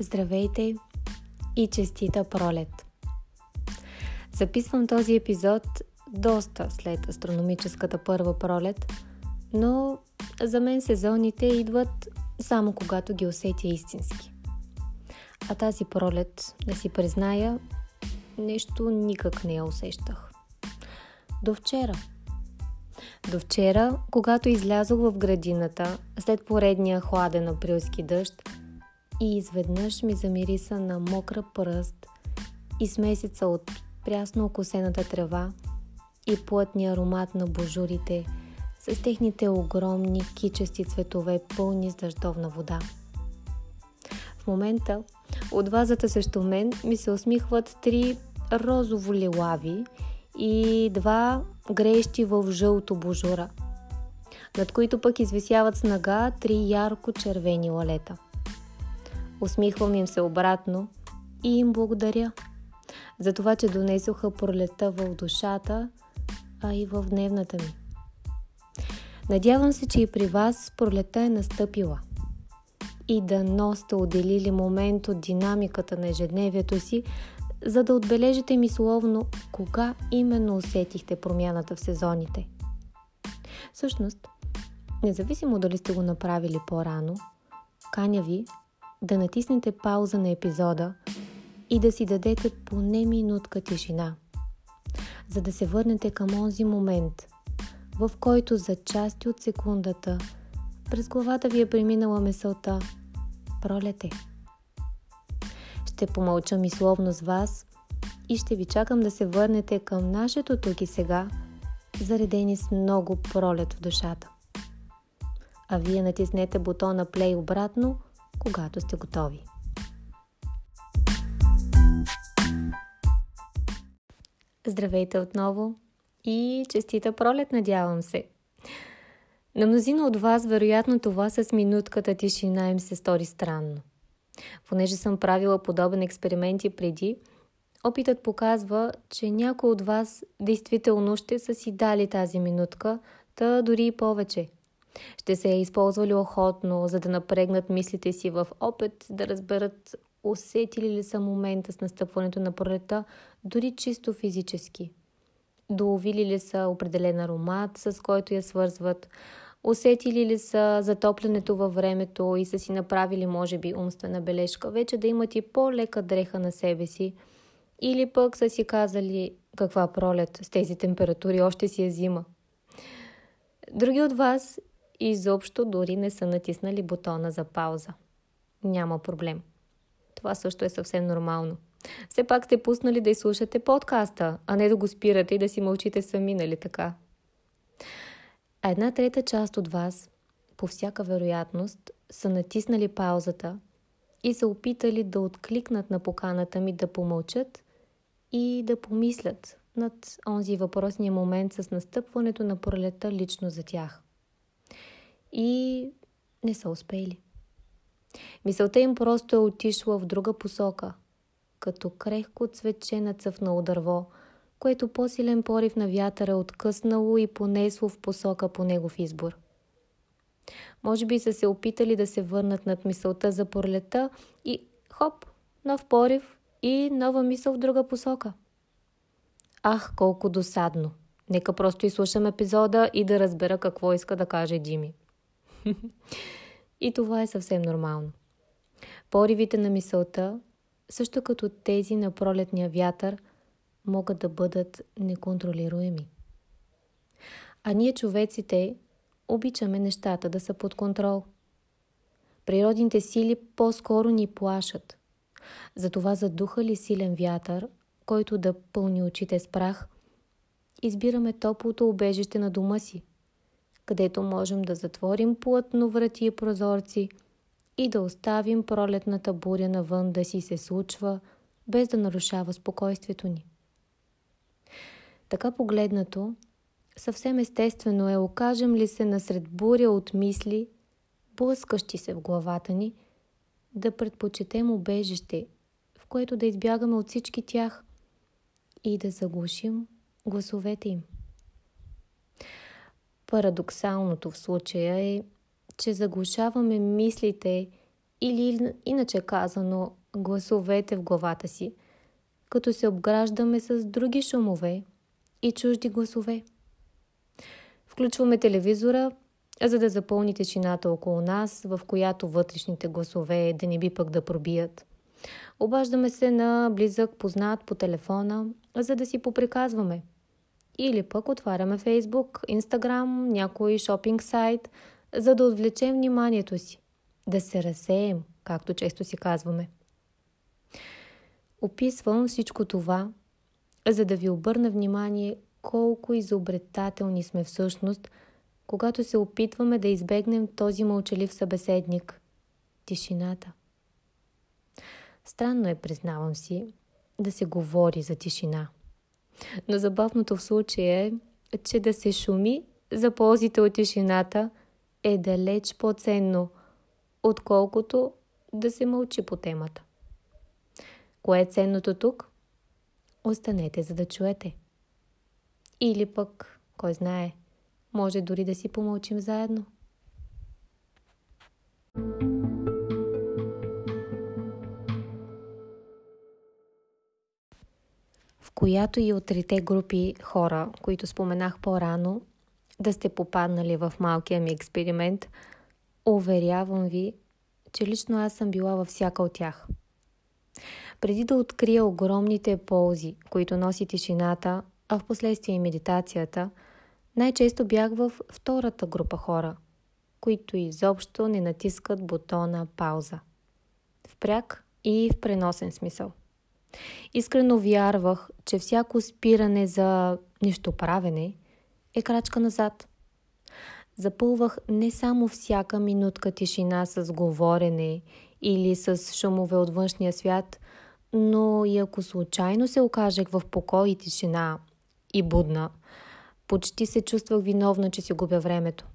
Здравейте и честита пролет! Записвам този епизод доста след астрономическата първа пролет, но за мен сезоните идват само когато ги усетя истински. А тази пролет, да си призная, нещо никак не я усещах. До вчера. До вчера, когато излязох в градината, след поредния хладен априлски дъжд, и изведнъж ми замириса на мокра пръст и смесица от прясно окосената трева и плътния аромат на божурите с техните огромни кичести цветове, пълни с дъждовна вода. В момента от вазата срещу мен ми се усмихват три розово-лилави и два греещи в жълто божура, над които пък извисяват снага три ярко-червени лалета. Усмихвам им се обратно и им благодаря за това, че донесоха пролета в душата, а и в дневната ми. Надявам се, че и при вас пролета е настъпила и да сте отделили момент от динамиката на ежедневието си, за да отбележите мисловно кога именно усетихте промяната в сезоните. Всъщност, независимо дали сте го направили по-рано, каня ви да натиснете пауза на епизода и да си дадете поне минутка тишина, за да се върнете към онзи момент, в който за части от секундата през главата ви е преминала мисълта «Пролете». Ще помълча мисловно с вас и ще ви чакам да се върнете към нашето тук и сега, заредени с много пролет в душата. А вие натиснете бутона Play обратно – когато сте готови. Здравейте отново и честита пролет, надявам се! На мнозина от вас, вероятно, това с минутката тишина им се стори странно. Понеже съм правила подобен експеримент и преди, опитът показва, че някои от вас действително ще са си дали тази минутка, та дори и повече – ще се е използвали охотно, за да напрегнат мислите си в опит да разберат усетили ли са момента с настъпването на пролета, дори чисто физически. Доловили ли са определен аромат, с който я свързват, усетили ли са затоплянето във времето и са си направили, може би, умствена бележка, вече да имат и по-лека дреха на себе си, или пък са си казали каква пролет с тези температури, още си е зима. Други от вас и изобщо дори не са натиснали бутона за пауза. Няма проблем. Това също е съвсем нормално. Все пак сте пуснали да изслушате подкаста, а не да го спирате и да си мълчите сами, нали така? А една трета част от вас, по всяка вероятност, са натиснали паузата и са опитали да откликнат на поканата ми да помълчат и да помислят над онзи въпросния момент с настъпването на пролета лично за тях и не са успели. Мисълта им просто е отишла в друга посока, като крехко цветче на цъфнало дърво, което по-силен порив на вятъра е откъснало и понесло в посока по негов избор. Може би са се опитали да се върнат над мисълта за пролета и хоп, нов порив и нова мисъл в друга посока. Ах, колко досадно! Нека просто изслушам епизода и да разбера какво иска да каже Дими. И това е съвсем нормално. Поривите на мисълта, също като тези на пролетния вятър, могат да бъдат неконтролируеми. А ние, човеците, обичаме нещата да са под контрол. Природните сили по-скоро ни плашат. Затова задуха ли силен вятър, който да пълни очите с прах, избираме топлото убежище на дома си – където можем да затворим плътно врати и прозорци и да оставим пролетната буря навън да си се случва, без да нарушава спокойствието ни. Така погледнато, съвсем естествено е, окажем ли се насред буря от мисли, блъскащи се в главата ни, да предпочетем убежище, в което да избягаме от всички тях и да заглушим гласовете им. Парадоксалното в случая е, че заглушаваме мислите или иначе казано гласовете в главата си, като се обграждаме с други шумове и чужди гласове. Включваме телевизора, за да запълни тишината около нас, в която вътрешните гласове да не би пък да пробият. Обаждаме се на близък познат по телефона, за да си поприказваме. Или пък отваряме Фейсбук, Инстаграм, някой шопинг сайт, за да отвлечем вниманието си. Да се разсеем, както често си казваме. Описвам всичко това, за да ви обърна внимание колко изобретателни сме всъщност, когато се опитваме да избегнем този мълчалив събеседник – тишината. Странно е, признавам си, да се говори за тишина. Но забавното в случая е, че да се шуми за ползите от тишината е далеч по-ценно, отколкото да се мълчи по темата. Кое е ценното тук? Останете, за да чуете. Или пък, кой знае, може дори да си помълчим заедно. Която и от трите групи хора, които споменах по-рано, да сте попаднали в малкия ми експеримент, уверявам ви, че лично аз съм била във всяка от тях. Преди да открия огромните ползи, които носи тишината, а в последствие и медитацията, най-често бях в втората група хора, които изобщо не натискат бутона пауза. В пряк и в преносен смисъл. Искрено вярвах, че всяко спиране за нищо правене е крачка назад. Запълвах не само всяка минутка тишина с говорене или с шумове от външния свят, но и ако случайно се окажех в покой и тишина и будна, почти се чувствах виновна, че си губя времето.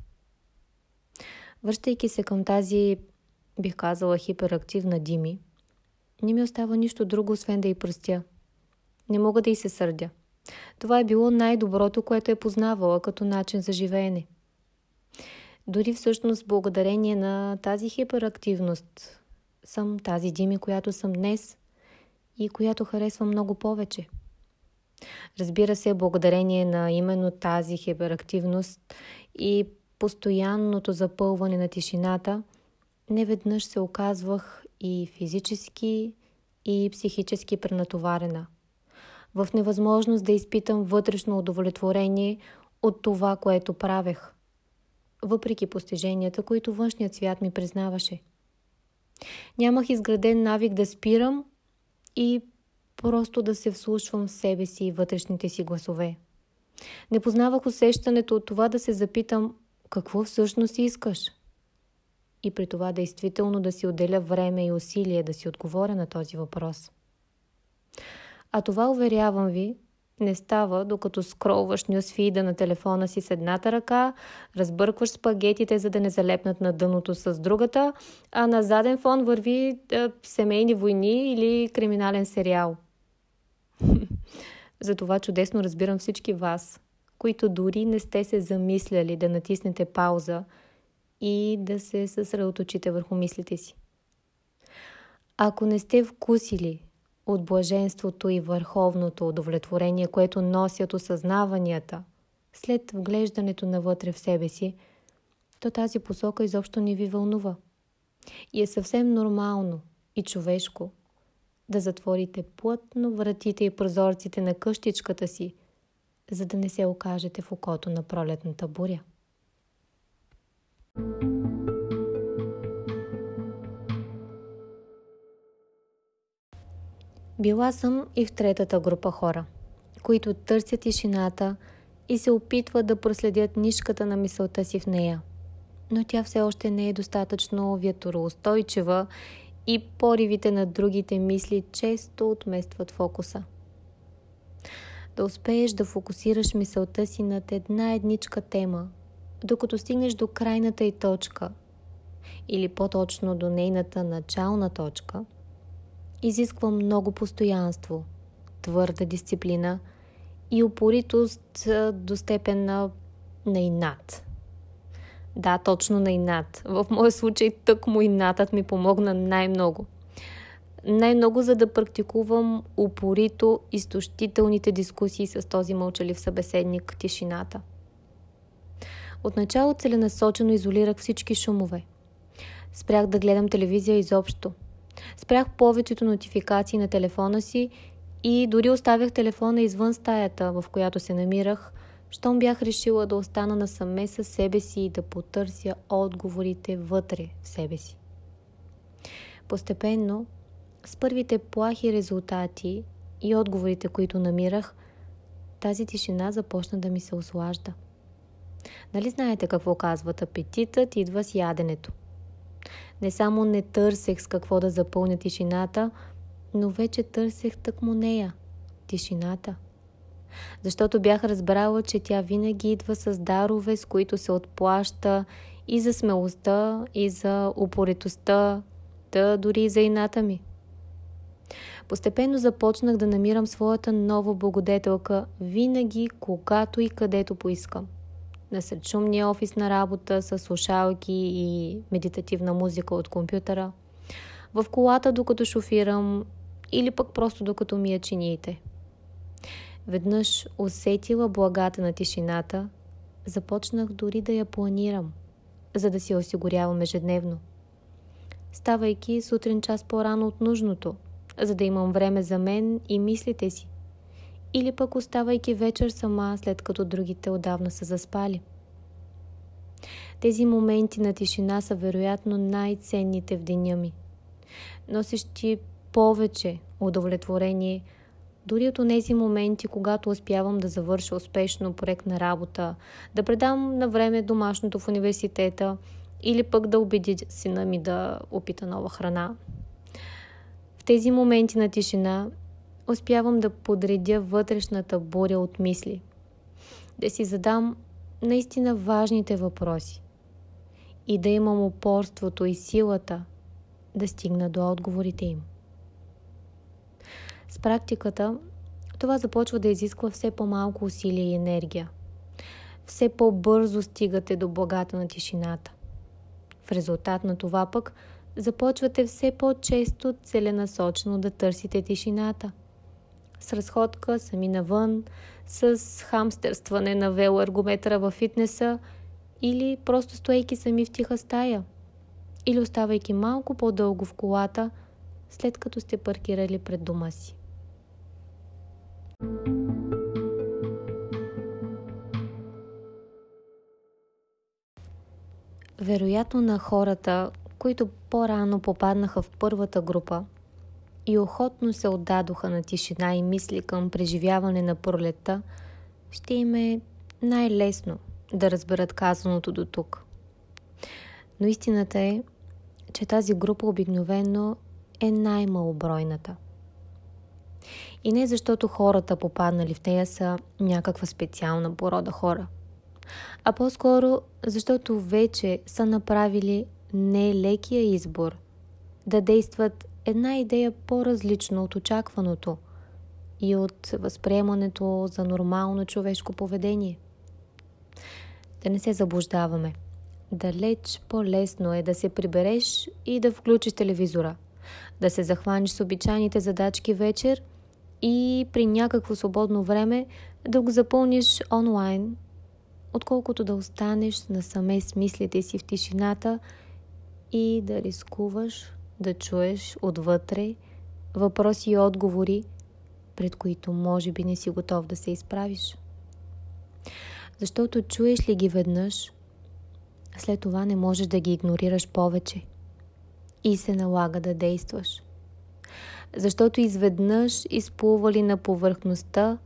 Връщайки се към тази, бих казала, хиперактивна Дими, не ми остава нищо друго, освен да й простя. Не мога да й се сърдя. Това е било най-доброто, което е познавала като начин за живеене. Дори всъщност благодарение на тази хиперактивност съм тази Дими, която съм днес и която харесвам много повече. Разбира се, благодарение на именно тази хиперактивност и постоянното запълване на тишината, неведнъж се оказвах и физически, и психически пренатоварена. В невъзможност да изпитам вътрешно удовлетворение от това, което правех, въпреки постиженията, които външният свят ми признаваше. Нямах изграден навик да спирам и просто да се вслушвам в себе си и вътрешните си гласове. Не познавах усещането от това да се запитам какво всъщност искаш. И при това действително да си отделя време и усилие да си отговоря на този въпрос. А това, уверявам ви, не става, докато скролваш нюсфида на телефона си с едната ръка, разбъркваш спагетите, за да не залепнат на дъното с другата, а на заден фон върви е, семейни войни или криминален сериал. Затова чудесно разбирам всички вас, които дори не сте се замисляли да натиснете пауза и да се съсредоточите върху мислите си. Ако не сте вкусили от блаженството и върховното удовлетворение, което носят осъзнаванията след вглеждането навътре в себе си, то тази посока изобщо не ви вълнува. И е съвсем нормално и човешко да затворите плътно вратите и прозорците на къщичката си, за да не се окажете в окото на пролетната буря. Била съм и в третата група хора, които търсят тишината и се опитват да проследят нишката на мисълта си в нея. Но тя все още не е достатъчно вятороустойчива и поривите на другите мисли често отместват фокуса. Да успееш да фокусираш мисълта си над една едничка тема, докато стигнеш до крайната й точка, или по-точно до нейната начална точка, изисква много постоянство, твърда дисциплина и упоритост до степен на, на инат. Да, точно на инат. В моя случай тък му инатът ми помогна най-много. Най-много за да практикувам упорито изтощителните дискусии с този мълчалив събеседник тишината. Отначало целенасочено изолирах всички шумове. Спрях да гледам телевизия изобщо. Спрях повечето нотификации на телефона си и дори оставях телефона извън стаята, в която се намирах, щом бях решила да остана насаме със себе си и да потърся отговорите вътре в себе си. Постепенно, с първите плахи резултати и отговорите, които намирах, тази тишина започна да ми се ослажда. Нали знаете какво казват? Апетитът идва с яденето. Не само не търсех с какво да запълня тишината, но вече търсех тъкмо нея – тишината. Защото бях разбрала, че тя винаги идва с дарове, с които се отплаща и за смелостта, и за упоритостта, да дори и за ината ми. Постепенно започнах да намирам своята нова благодетелка винаги, когато и където поискам – насред шумния офис на работа с слушалки и медитативна музика от компютъра, в колата докато шофирам или пък просто докато мия чиниите. Веднъж усетила благата на тишината, започнах дори да я планирам, за да си осигурявам ежедневно. Ставайки сутрин час по-рано от нужното, за да имам време за мен и мислите си – или пък оставайки вечер сама, след като другите отдавна са заспали. Тези моменти на тишина са вероятно най-ценните в деня ми, носещи повече удовлетворение, дори от тези моменти, когато успявам да завърша успешно проект на работа, да предам на време домашното в университета или пък да убеди сина ми да опита нова храна. В тези моменти на тишина успявам да подредя вътрешната буря от мисли, да си задам наистина важните въпроси и да имам упорството и силата да стигна до отговорите им. С практиката това започва да изисква все по-малко усилие и енергия. Все по-бързо стигате до благата на тишината. В резултат на това пък започвате все по-често целенасочено да търсите тишината – с разходка сами навън, с хамстърстване на велоергометъра във фитнеса или просто стоейки сами в тиха стая или оставайки малко по-дълго в колата, след като сте паркирали пред дома си. Вероятно на хората, които по-рано попаднаха в първата група – и охотно се отдадоха на тишина и мисли към преживяване на пролета, ще им е най-лесно да разберат казаното до тук. Но истината е, че тази група обикновено е най-малобройната. И не защото хората попаднали в нея са някаква специална порода хора, а по-скоро защото вече са направили нелекия избор да действат една идея по-различно от очакваното и от възприемането за нормално човешко поведение. Да не се заблуждаваме. Далеч по-лесно е да се прибереш и да включиш телевизора, да се захванеш с обичайните задачки вечер и при някакво свободно време да го запълниш онлайн, отколкото да останеш насаме с мислите си в тишината и да рискуваш да чуеш отвътре въпроси и отговори, пред които може би не си готов да се изправиш. Защото чуеш ли ги веднъж, след това не можеш да ги игнорираш повече и се налага да действаш. Защото изведнъж изплували на повърхността,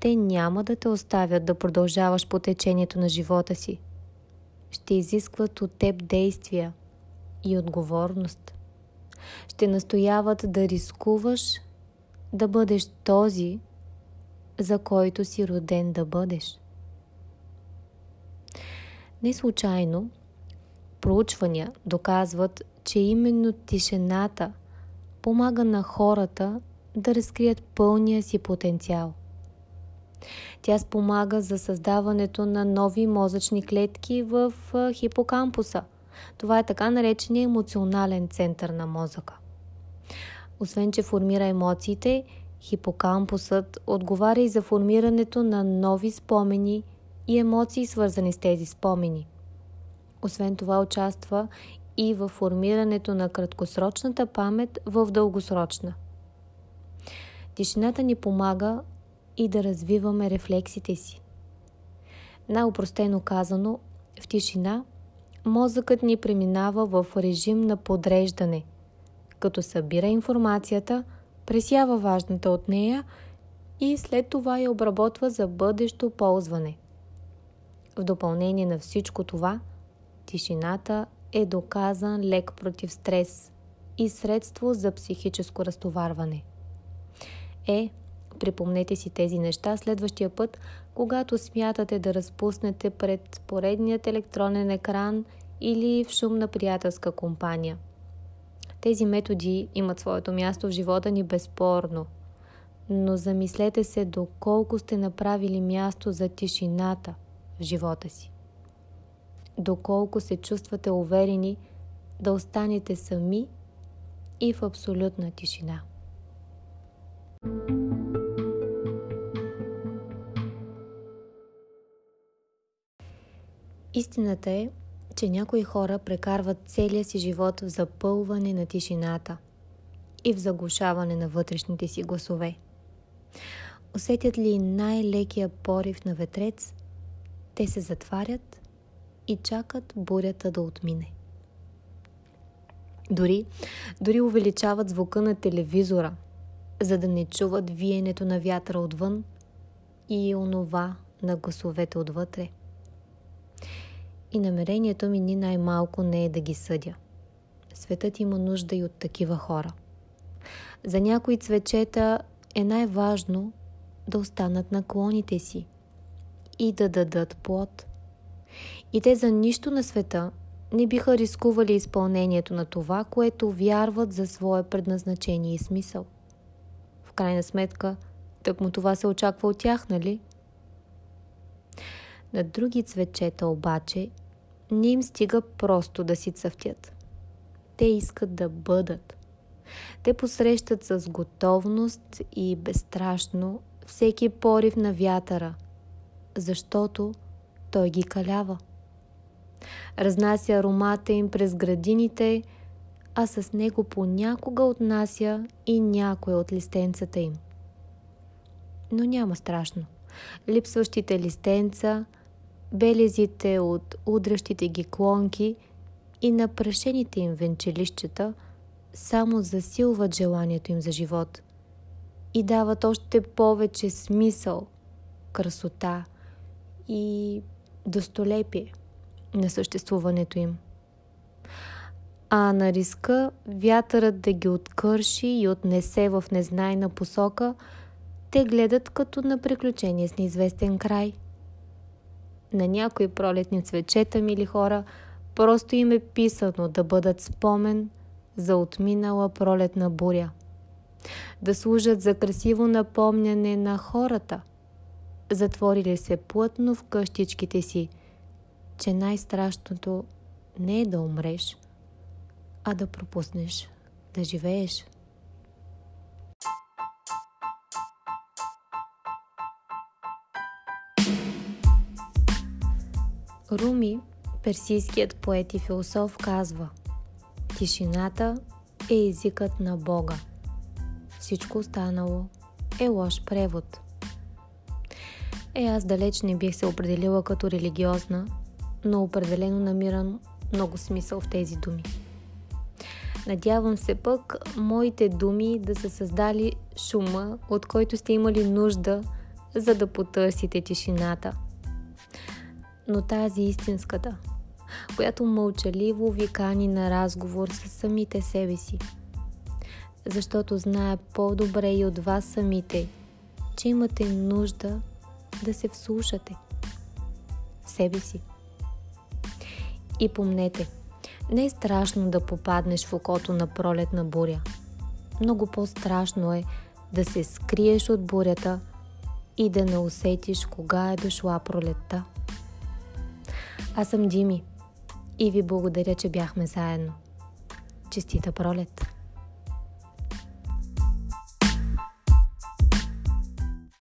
те няма да те оставят да продължаваш по течението на живота си. Ще изискват от теб действия и отговорност ще настояват да рискуваш да бъдеш този, за който си роден да бъдеш. Не случайно проучвания доказват, че именно тишината помага на хората да разкрият пълния си потенциал. Тя спомага за създаването на нови мозъчни клетки в хипокампуса. Това е така наречения емоционален център на мозъка. Освен, че формира емоциите, хипокампусът отговаря и за формирането на нови спомени и емоции, свързани с тези спомени. Освен това участва и в формирането на краткосрочната памет в дългосрочна. Тишината ни помага и да развиваме рефлексите си. Най-упростено казано, в тишина мозъкът ни преминава в режим на подреждане, като събира информацията, пресява важната от нея и след това я обработва за бъдещо ползване. В допълнение на всичко това, тишината е доказан лек против стрес и средство за психическо разтоварване. Е, припомнете си тези неща следващия път, когато смятате да разпуснете пред поредният електронен екран или в шумна приятелска компания. Тези методи имат своето място в живота ни безспорно, но замислете се доколко сте направили място за тишината в живота си доколко се чувствате уверени да останете сами и в абсолютна тишина. Истината е, че някои хора прекарват целия си живот в запълване на тишината и в заглушаване на вътрешните си гласове. Усетят ли най-лекия порив на ветрец, те се затварят и чакат бурята да отмине. Дори, дори увеличават звука на телевизора, за да не чуват виенето на вятъра отвън и онова на гласовете отвътре. И намерението ми ни най-малко не е да ги съдя. Светът има нужда и от такива хора. За някои цвечета е най-важно да останат на клоните си и да дадат плод – и те за нищо на света не биха рискували изпълнението на това, което вярват за свое предназначение и смисъл. В крайна сметка, тък му това се очаква от тях, нали? На други цветчета обаче не им стига просто да си цъфтят. Те искат да бъдат. Те посрещат с готовност и безстрашно всеки порив на вятъра, защото той ги калява. Разнася аромата им през градините, а с него понякога отнася и някой от листенцата им. Но няма страшно. Липсващите листенца, белезите от удращите ги клонки и напрашените им венчелищета само засилват желанието им за живот и дават още повече смисъл, красота и достолепие на съществуването им. А на риска вятърът да ги откърши и отнесе в незнайна посока, те гледат като на приключение с неизвестен край. На някои пролетни цвечета, мили хора, просто им е писано да бъдат спомен за отминала пролетна буря. Да служат за красиво напомняне на хората, затворили се плътно в къщичките си – че най-страшното не е да умреш, а да пропуснеш да живееш. Руми, персийският поет и философ, казва Тишината е езикът на Бога. Всичко останало е лош превод. Е, аз далеч не бих се определила като религиозна, но определено намирам много смисъл в тези думи. Надявам се пък моите думи да са създали шума, от който сте имали нужда, за да потърсите тишината. Но тази истинската, която мълчаливо ви кани на разговор с самите себе си. Защото знае по-добре и от вас самите, че имате нужда да се вслушате в себе си. И помнете, не е страшно да попаднеш в окото на пролетна буря. Много по-страшно е да се скриеш от бурята и да не усетиш кога е дошла пролетта. Аз съм Дими и ви благодаря, че бяхме заедно. Честита пролет!